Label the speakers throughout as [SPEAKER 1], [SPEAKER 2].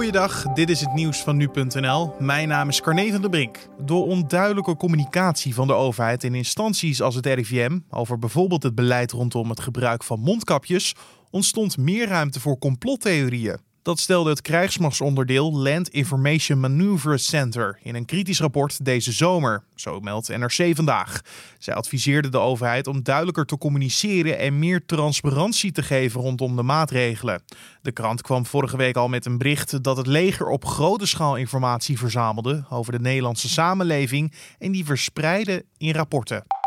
[SPEAKER 1] Goeiedag, dit is het nieuws van nu.nl. Mijn naam is Carne van der Brink. Door onduidelijke communicatie van de overheid en instanties als het RIVM over bijvoorbeeld het beleid rondom het gebruik van mondkapjes ontstond meer ruimte voor complottheorieën. Dat stelde het krijgsmachtsonderdeel Land Information Maneuver Center in een kritisch rapport deze zomer, zo meldt NRC vandaag. Zij adviseerde de overheid om duidelijker te communiceren en meer transparantie te geven rondom de maatregelen. De krant kwam vorige week al met een bericht dat het leger op grote schaal informatie verzamelde over de Nederlandse samenleving en die verspreidde in rapporten.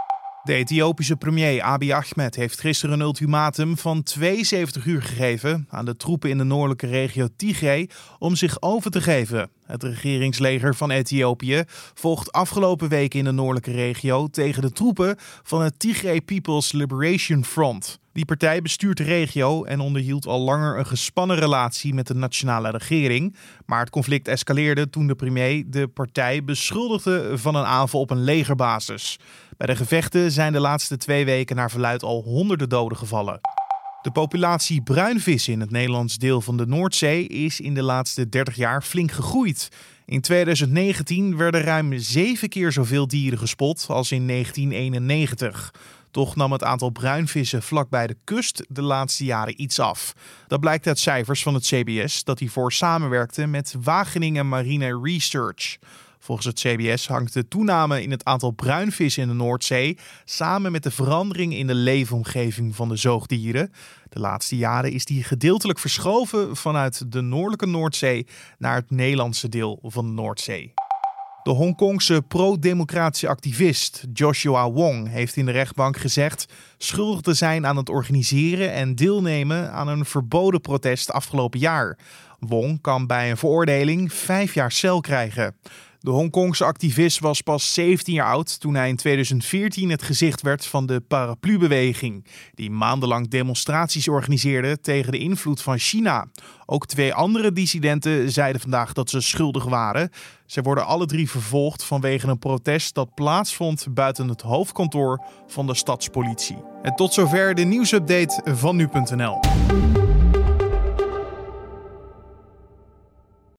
[SPEAKER 1] De Ethiopische premier Abiy Ahmed heeft gisteren een ultimatum van 72 uur gegeven aan de troepen in de noordelijke regio Tigray om zich over te geven. Het regeringsleger van Ethiopië volgt afgelopen weken in de noordelijke regio tegen de troepen van het Tigray People's Liberation Front. Die partij bestuurt de regio en onderhield al langer een gespannen relatie met de nationale regering. Maar het conflict escaleerde toen de premier de partij beschuldigde van een aanval op een legerbasis. Bij de gevechten zijn de laatste twee weken naar verluid al honderden doden gevallen. De populatie bruinvis in het Nederlands deel van de Noordzee is in de laatste 30 jaar flink gegroeid. In 2019 werden ruim zeven keer zoveel dieren gespot als in 1991. Toch nam het aantal bruinvissen vlakbij de kust de laatste jaren iets af. Dat blijkt uit cijfers van het CBS dat hiervoor samenwerkte met Wageningen Marine Research. Volgens het CBS hangt de toename in het aantal bruinvissen in de Noordzee samen met de verandering in de leefomgeving van de zoogdieren. De laatste jaren is die gedeeltelijk verschoven vanuit de noordelijke Noordzee naar het Nederlandse deel van de Noordzee. De Hongkongse pro-democratische activist Joshua Wong heeft in de rechtbank gezegd schuldig te zijn aan het organiseren en deelnemen aan een verboden protest afgelopen jaar. Wong kan bij een veroordeling vijf jaar cel krijgen. De Hongkongse activist was pas 17 jaar oud toen hij in 2014 het gezicht werd van de paraplubeweging, die maandenlang demonstraties organiseerde tegen de invloed van China. Ook twee andere dissidenten zeiden vandaag dat ze schuldig waren. Ze worden alle drie vervolgd vanwege een protest dat plaatsvond buiten het hoofdkantoor van de stadspolitie. En tot zover de nieuwsupdate van nu.nl.